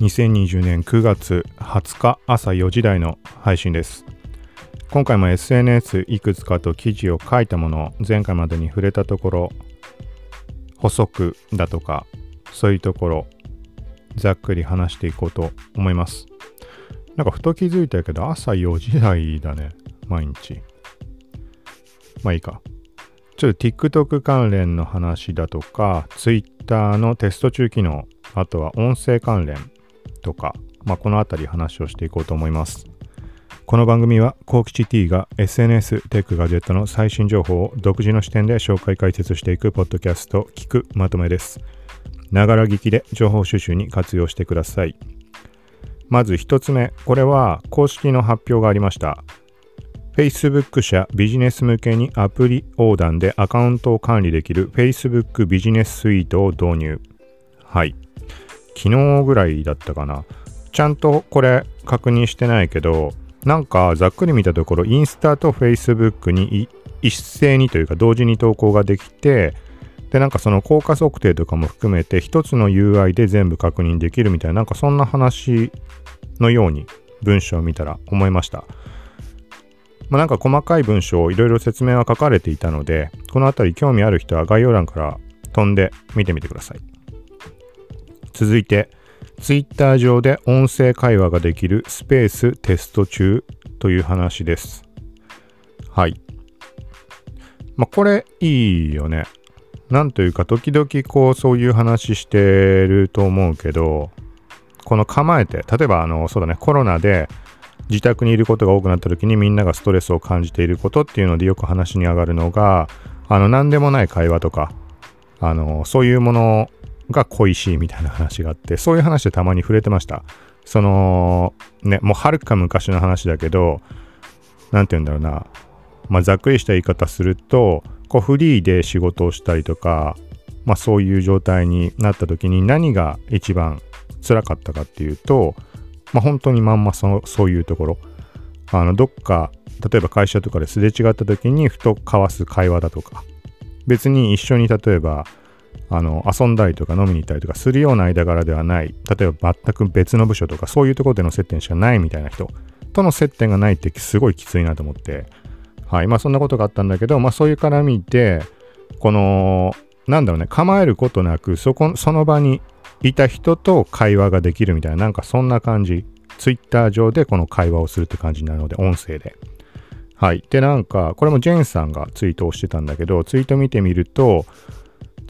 2020年9月20日朝4時台の配信です。今回も SNS いくつかと記事を書いたもの前回までに触れたところ補足だとかそういうところざっくり話していこうと思います。なんかふと気づいたけど朝4時台だね毎日。まあいいか。ちょっと TikTok 関連の話だとか Twitter のテスト中機能あとは音声関連とか、まあ、このあたり話をしていこうと思いますこの番組は、コーキチ T が SNS、テック、ガジェットの最新情報を独自の視点で紹介解説していくポッドキャスト、聞くまとめです。ながら聞きで情報収集に活用してください。まず一つ目、これは公式の発表がありました。Facebook 社ビジネス向けにアプリ横断でアカウントを管理できる Facebook ビジネススイートを導入。はい。昨日ぐらいだったかな。ちゃんとこれ確認してないけど、なんかざっくり見たところ、インスタとフェイスブックに一斉にというか同時に投稿ができて、で、なんかその効果測定とかも含めて一つの UI で全部確認できるみたいな、なんかそんな話のように文章を見たら思いました。まあ、なんか細かい文章いろいろ説明は書かれていたので、このあたり興味ある人は概要欄から飛んで見てみてください。続いて、Twitter 上で音声会話ができるスペーステスト中という話です。はい。まあ、これいいよね。なんというか、時々こう、そういう話してると思うけど、この構えて、例えば、あの、そうだね、コロナで自宅にいることが多くなった時にみんながストレスを感じていることっていうのでよく話に上がるのが、あの、何でもない会話とか、あの、そういうものが恋しいみたいな話があって、そういう話でたまに触れてました。その、ね、もうはるか昔の話だけど、なんて言うんだろうな。まあ、ざっくりした言い方すると、こうフリーで仕事をしたりとか、まあそういう状態になった時に何が一番辛かったかっていうと、まあ本当にまんまそそういうところ。あの、どっか、例えば会社とかですれ違った時にふと交わす会話だとか、別に一緒に例えばあの遊んだりとか飲みに行ったりとかするような間柄ではない。例えば全く別の部署とかそういうところでの接点しかないみたいな人との接点がないってすごいきついなと思って。はい。まあそんなことがあったんだけどまあそういう絡みでこのなんだろうね構えることなくそこその場にいた人と会話ができるみたいななんかそんな感じ。ツイッター上でこの会話をするって感じになるので音声で。はい。で、なんか、これもジェンさんがツイートをしてたんだけど、ツイート見てみると、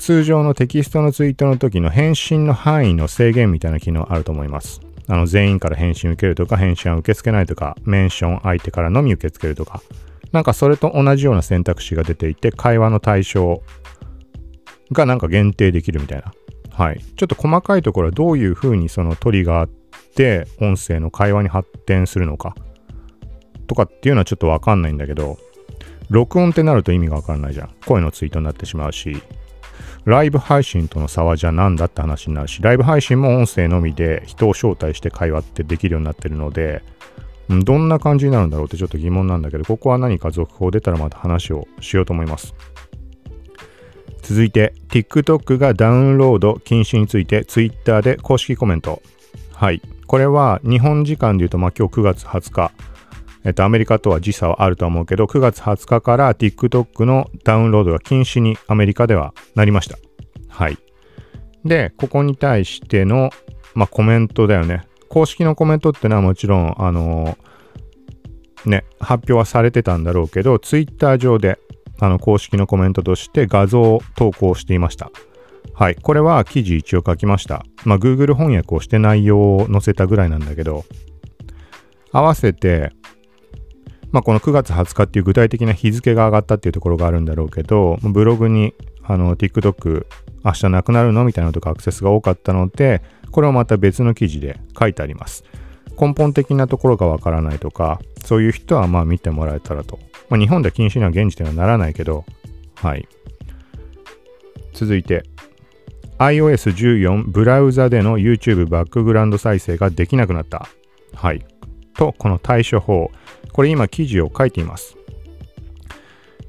通常のテキストのツイートの時の返信の範囲の制限みたいな機能あると思います。あの全員から返信受けるとか返信は受け付けないとかメンション相手からのみ受け付けるとかなんかそれと同じような選択肢が出ていて会話の対象がなんか限定できるみたいな。はい。ちょっと細かいところはどういうふうにそのトリガーって音声の会話に発展するのかとかっていうのはちょっとわかんないんだけど録音ってなると意味がわかんないじゃん。声のツイートになってしまうしライブ配信との差はじゃあ何だって話になるし、ライブ配信も音声のみで人を招待して会話ってできるようになってるので、どんな感じになるんだろうってちょっと疑問なんだけど、ここは何か続報出たらまた話をしようと思います。続いて、TikTok がダウンロード禁止について Twitter で公式コメント。はい。これは日本時間で言うと、まあ今日9月20日、えっと、アメリカとは時差はあると思うけど、9月20日から TikTok のダウンロードが禁止にアメリカではなりました。はい。で、ここに対しての、まあ、コメントだよね。公式のコメントってのはもちろん、あのー、ね、発表はされてたんだろうけど、Twitter 上で、あの、公式のコメントとして画像を投稿していました。はい。これは記事一応書きました。まあ、Google 翻訳をして内容を載せたぐらいなんだけど、合わせて、まあ、この9月20日っていう具体的な日付が上がったっていうところがあるんだろうけど、ブログにあの TikTok 明日なくなるのみたいなとかアクセスが多かったので、これはまた別の記事で書いてあります。根本的なところがわからないとか、そういう人はまあ見てもらえたらと。まあ、日本では禁止には現時点はならないけど、はい。続いて、iOS14 ブラウザでの YouTube バックグラウンド再生ができなくなった。はい。と、この対処法。これ今記事を書いています。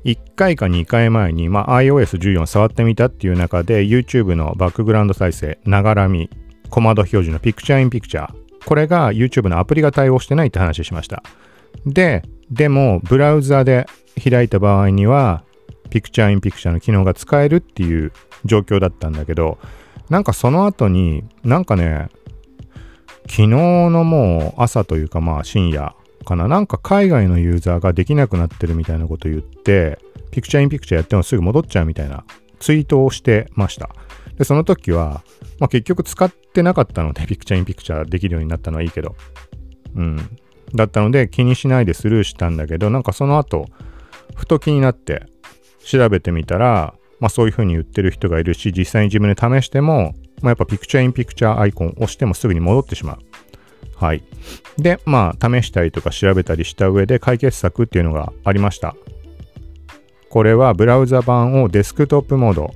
1回か2回前に、まあ、iOS14 触ってみたっていう中で YouTube のバックグラウンド再生、ながらみ、コマド表示の Picture in Picture。これが YouTube のアプリが対応してないって話しました。で、でも、ブラウザで開いた場合には、Picture in Picture の機能が使えるっていう状況だったんだけど、なんかその後に、なんかね、昨日のもう朝というかまあ深夜かな、なんか海外のユーザーができなくなってるみたいなこと言って、Picture in Picture やってもすぐ戻っちゃうみたいなツイートをしてました。で、その時は、まあ、結局使ってなかったので、Picture in Picture できるようになったのはいいけど、うん。だったので気にしないでスルーしたんだけど、なんかその後、ふと気になって調べてみたら、まあそういう風に言ってる人がいるし、実際に自分で試しても、まあ、やっぱ Picture in Picture アイコンを押してもすぐに戻ってしまう。はい。で、まあ試したりとか調べたりした上で解決策っていうのがありました。これはブラウザ版をデスクトップモード、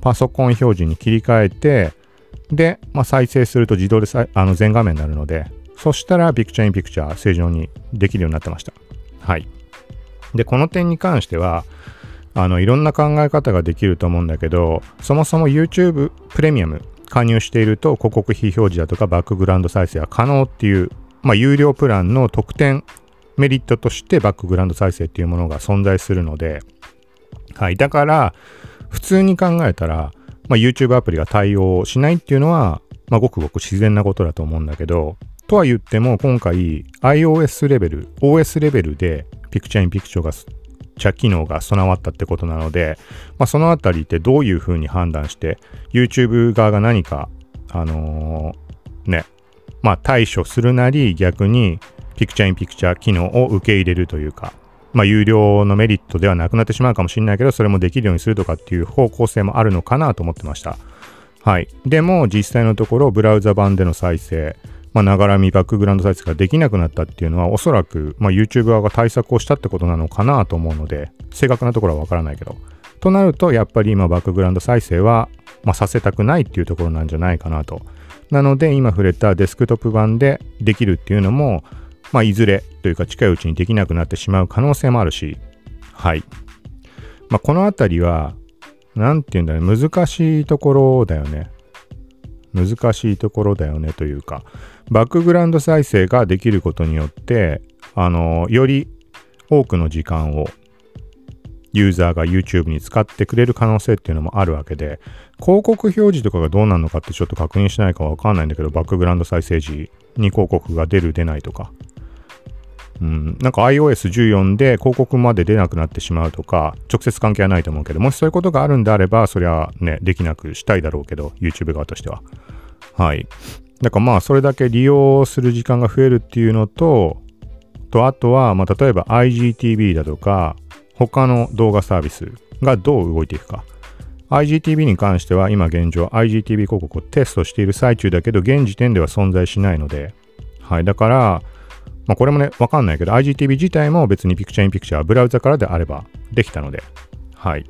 パソコン表示に切り替えて、で、まあ、再生すると自動であの全画面になるので、そしたら Picture in Picture 正常にできるようになってました。はい。で、この点に関しては、あの、いろんな考え方ができると思うんだけど、そもそも YouTube プレミアム加入していると広告非表示だとかバックグラウンド再生は可能っていう、まあ、有料プランの特典メリットとしてバックグラウンド再生っていうものが存在するので、はい。だから、普通に考えたら、まあ、YouTube アプリが対応しないっていうのは、まあ、ごくごく自然なことだと思うんだけど、とは言っても今回 iOS レベル、OS レベルで Picture in Picture が着機能が備わったってことなので、まあ、そのあたりってどういうふうに判断して YouTube 側が何か、あのー、ね、まあ対処するなり逆に Picture in Picture 機能を受け入れるというか、まあ、有料のメリットではなくなってしまうかもしれないけど、それもできるようにするとかっていう方向性もあるのかなと思ってました。はい。でも、実際のところ、ブラウザ版での再生、まあ、ながらみバックグラウンド再生ができなくなったっていうのは、おそらく、まあ、YouTube 側が対策をしたってことなのかなと思うので、正確なところはわからないけど。となると、やっぱり今、バックグラウンド再生は、まあ、させたくないっていうところなんじゃないかなと。なので、今触れたデスクトップ版でできるっていうのも、まあ、いずれというか近いうちにできなくなってしまう可能性もあるし、はい。まあ、このあたりは、なんて言うんだろう、難しいところだよね。難しいところだよねというか、バックグラウンド再生ができることによって、あの、より多くの時間をユーザーが YouTube に使ってくれる可能性っていうのもあるわけで、広告表示とかがどうなのかってちょっと確認しないかわかんないんだけど、バックグラウンド再生時に広告が出る出ないとか。うん、なんか iOS14 で広告まで出なくなってしまうとか、直接関係はないと思うけど、もしそういうことがあるんであれば、そりゃね、できなくしたいだろうけど、YouTube 側としては。はい。だからまあ、それだけ利用する時間が増えるっていうのと、と、あとは、まあ、例えば IGTV だとか、他の動画サービスがどう動いていくか。IGTV に関しては今現状 IGTV 広告をテストしている最中だけど現時点では存在しないので、はい。だから、まあ、これもね、わかんないけど、IGTV 自体も別に Picture in Picture ブラウザからであればできたので、はい。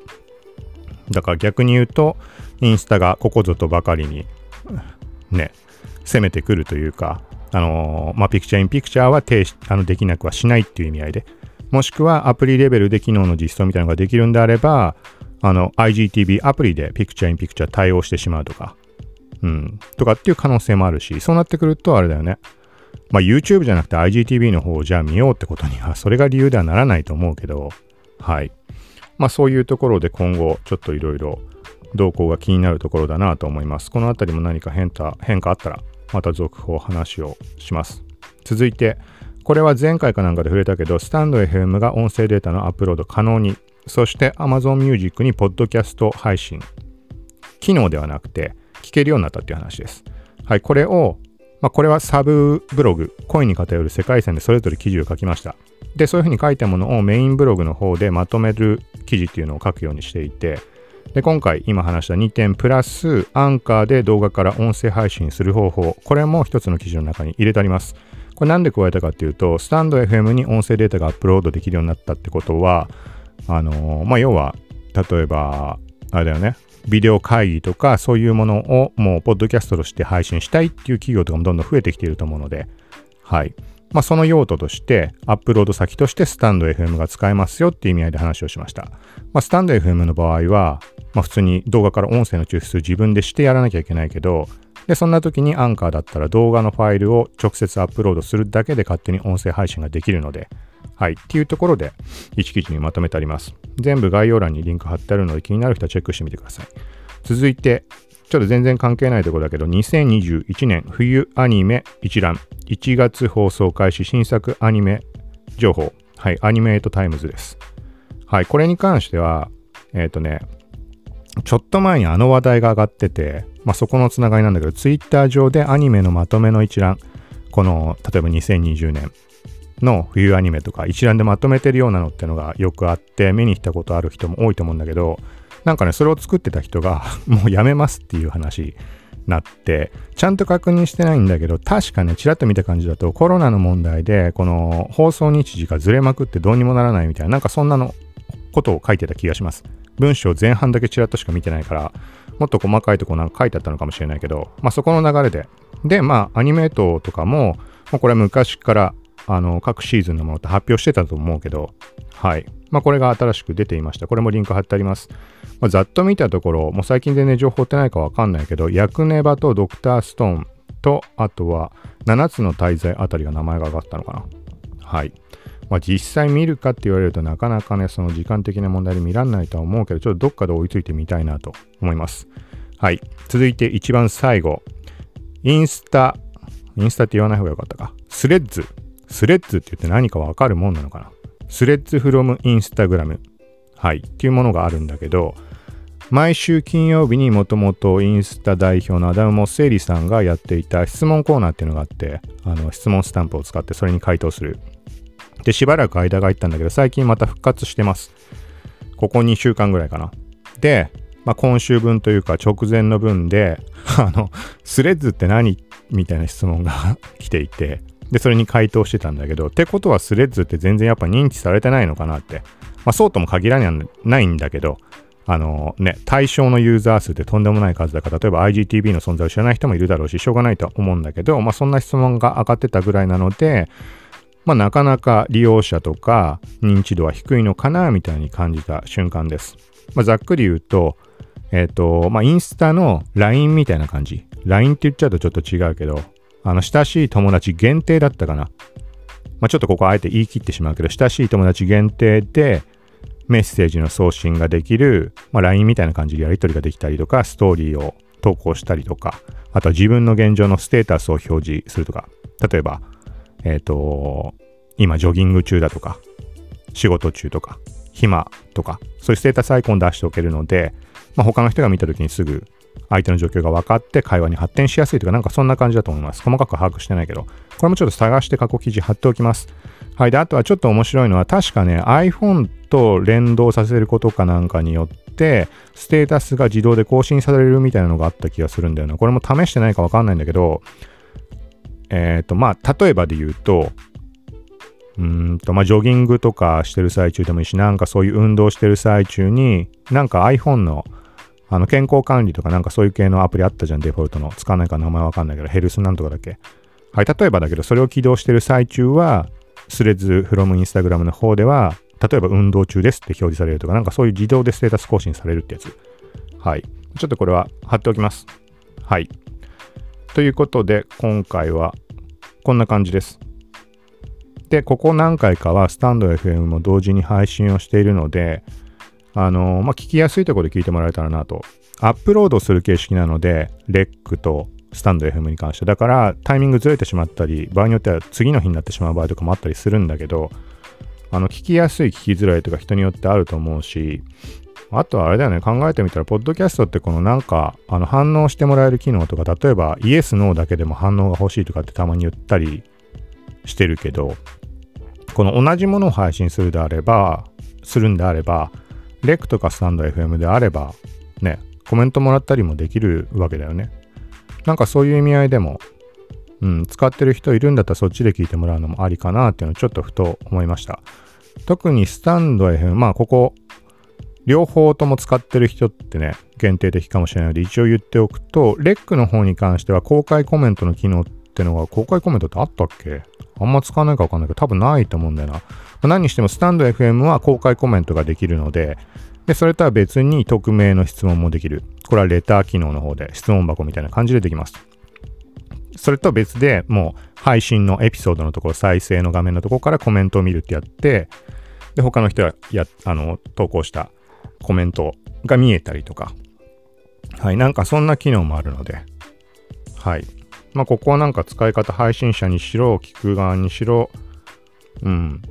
だから逆に言うと、インスタがここぞとばかりに、ね、攻めてくるというか、あのー、まあ、Picture in Picture は停止、あの、できなくはしないっていう意味合いで、もしくはアプリレベルで機能の実装みたいなのができるんであれば、あの、IGTV アプリで Picture in Picture 対応してしまうとか、うん、とかっていう可能性もあるし、そうなってくるとあれだよね。まあ、YouTube じゃなくて IGTV の方をじゃあ見ようってことには、それが理由ではならないと思うけど、はい。まあ、そういうところで今後、ちょっといろいろ動向が気になるところだなと思います。このあたりも何か変化変化あったら、また続報話をします。続いて、これは前回かなんかで触れたけど、スタンド FM が音声データのアップロード可能に、そして Amazon Music にポッドキャスト配信、機能ではなくて聞けるようになったっていう話です。はい、これをまあ、これはサブブログ、恋に偏る世界線でそれぞれ記事を書きました。で、そういうふうに書いたものをメインブログの方でまとめる記事っていうのを書くようにしていて、で、今回今話した2点プラスアンカーで動画から音声配信する方法、これも一つの記事の中に入れてあります。これなんで加えたかっていうと、スタンド FM に音声データがアップロードできるようになったってことは、あのー、まあ、要は、例えば、あれだよね、ビデオ会議とかそういうものをもうポッドキャストとして配信したいっていう企業とかもどんどん増えてきていると思うので、はい。まあ、その用途として、アップロード先としてスタンド FM が使えますよっていう意味合いで話をしました。まあ、スタンド FM の場合は、まあ、普通に動画から音声の抽出を自分でしてやらなきゃいけないけど、で、そんな時にアンカーだったら動画のファイルを直接アップロードするだけで勝手に音声配信ができるので、はい。っていうところで、1記事にまとめてあります。全部概要欄にリンク貼ってあるので気になる人はチェックしてみてください。続いて、ちょっと全然関係ないところだけど、2021年冬アニメ一覧、1月放送開始新作アニメ情報、はい、アニメイトタイムズです。はい、これに関しては、えっ、ー、とね、ちょっと前にあの話題が上がってて、まあ、そこのつながりなんだけど、ツイッター上でアニメのまとめの一覧、この、例えば2020年の冬アニメとか一覧でまとめてるようなのってのがよくあって、目にしたことある人も多いと思うんだけど、なんかね、それを作ってた人が もうやめますっていう話になって、ちゃんと確認してないんだけど、確かね、ちらっと見た感じだとコロナの問題で、この放送日時がずれまくってどうにもならないみたいな、なんかそんなのことを書いてた気がします。文章前半だけちらっとしか見てないから、もっと細かいとこなんか書いてあったのかもしれないけど、まあそこの流れで。で、まあアニメートとかも、もうこれは昔からあの各シーズンのものって発表してたと思うけど、はい。まあこれが新しく出ていました。これもリンク貼ってあります。まあ、ざっと見たところ、もう最近全然情報ってないかわかんないけど、ヤクネバとドクターストーンと、あとは7つの大罪あたりが名前が上がったのかな。はい。まあ、実際見るかって言われるとなかなかね、その時間的な問題で見らんないとは思うけど、ちょっとどっかで追いついてみたいなと思います。はい。続いて一番最後。インスタ、インスタって言わない方がよかったか。スレッズ。スレッズって言って何かわかるもんなのかな。スレッズフロムインスタグラム。はい。っていうものがあるんだけど、毎週金曜日にもともとインスタ代表のアダム・モッセイリさんがやっていた質問コーナーっていうのがあって、あの質問スタンプを使ってそれに回答するで、しばらく間が空いたんだけど、最近また復活してます。ここ2週間ぐらいかな。で、まあ、今週分というか直前の分で、あの、スレッズって何みたいな質問が 来ていて、で、それに回答してたんだけど、ってことはスレッズって全然やっぱ認知されてないのかなって。まあ、そうとも限らないんだけど、あのね、対象のユーザー数ってとんでもない数だから、例えば IGTV の存在を知らない人もいるだろうし、しょうがないとは思うんだけど、まあそんな質問が上がってたぐらいなので、まあ、なかなか利用者とか認知度は低いのかなみたいに感じた瞬間です。まあ、ざっくり言うと、えっ、ー、と、まあ、インスタの LINE みたいな感じ。LINE って言っちゃうとちょっと違うけど、あの、親しい友達限定だったかな。まあ、ちょっとここあえて言い切ってしまうけど、親しい友達限定でメッセージの送信ができる、まあ、LINE みたいな感じでやり取りができたりとか、ストーリーを投稿したりとか、あとは自分の現状のステータスを表示するとか、例えば、えっ、ー、と、今ジョギング中だとか、仕事中とか、暇とか、そういうステータスアイコン出しておけるので、まあ、他の人が見た時にすぐ相手の状況が分かって会話に発展しやすいとか、なんかそんな感じだと思います。細かく把握してないけど、これもちょっと探して過去記事貼っておきます。はい。で、あとはちょっと面白いのは、確かね、iPhone と連動させることかなんかによって、ステータスが自動で更新されるみたいなのがあった気がするんだよな。これも試してないか分かんないんだけど、えっ、ー、と、まあ、例えばで言うと、うんと、まあ、ジョギングとかしてる最中でもいいし、なんかそういう運動してる最中に、なんか iPhone のあの健康管理とかなんかそういう系のアプリあったじゃん、デフォルトの。使わないから名前わかんないけど、ヘルスなんとかだっけ。はい、例えばだけど、それを起動してる最中は、スレッズフロムインスタグラムの方では、例えば運動中ですって表示されるとか、なんかそういう自動でステータス更新されるってやつ。はい。ちょっとこれは貼っておきます。はい。ということで、今回はこんな感じです。で、ここ何回かはスタンド FM も同時に配信をしているので、あのー、まあ、聞きやすいところで聞いてもらえたらなと。アップロードする形式なので、レックとスタンド FM に関して。だから、タイミングずれてしまったり、場合によっては次の日になってしまう場合とかもあったりするんだけど、あの、聞きやすい、聞きづらいとか人によってあると思うし、あとはあれだよね、考えてみたら、ポッドキャストってこのなんか、あの、反応してもらえる機能とか、例えば、イエス、ノーだけでも反応が欲しいとかってたまに言ったりしてるけど、この同じものを配信するであれば、するんであれば、レックとかスタンド FM であれば、ね、コメントもらったりもできるわけだよね。なんかそういう意味合いでも、うん、使ってる人いるんだったらそっちで聞いてもらうのもありかなっていうのをちょっとふと思いました。特にスタンド FM、まあここ、両方とも使ってる人ってね、限定的かもしれないので一応言っておくと、レックの方に関しては公開コメントの機能ってのが公開コメントってあったっけ？あんま使わないかわかんないけど、多分ないと思うんだよな。まあ、何にしてもスタンド FM は公開コメントができるので、で、それとは別に匿名の質問もできる。これはレター機能の方で質問箱みたいな感じでできます。それと別でもう配信のエピソードのところ、再生の画面のところからコメントを見るってやって、で、他の人がや、あの、投稿したコメントが見えたりとか、はい、なんかそんな機能もあるので、はい。まあ、ここはなんか使い方配信者にしろ、聞く側にしろ、うん。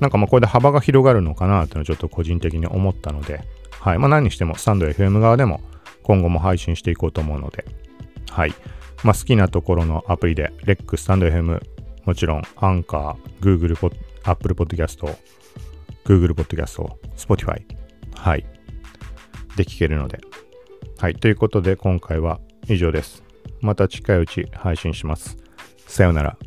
なんかまあこれで幅が広がるのかなっていうのをちょっと個人的に思ったので、はい。まあ何にしてもスタンド FM 側でも今後も配信していこうと思うので、はい。まあ好きなところのアプリで、REC、スタンド FM、もちろん、アンカー、Google、Apple Podcast、Google Podcast、Spotify、はい。で聞けるので。はい。ということで今回は以上です。また近いうち配信します。さようなら。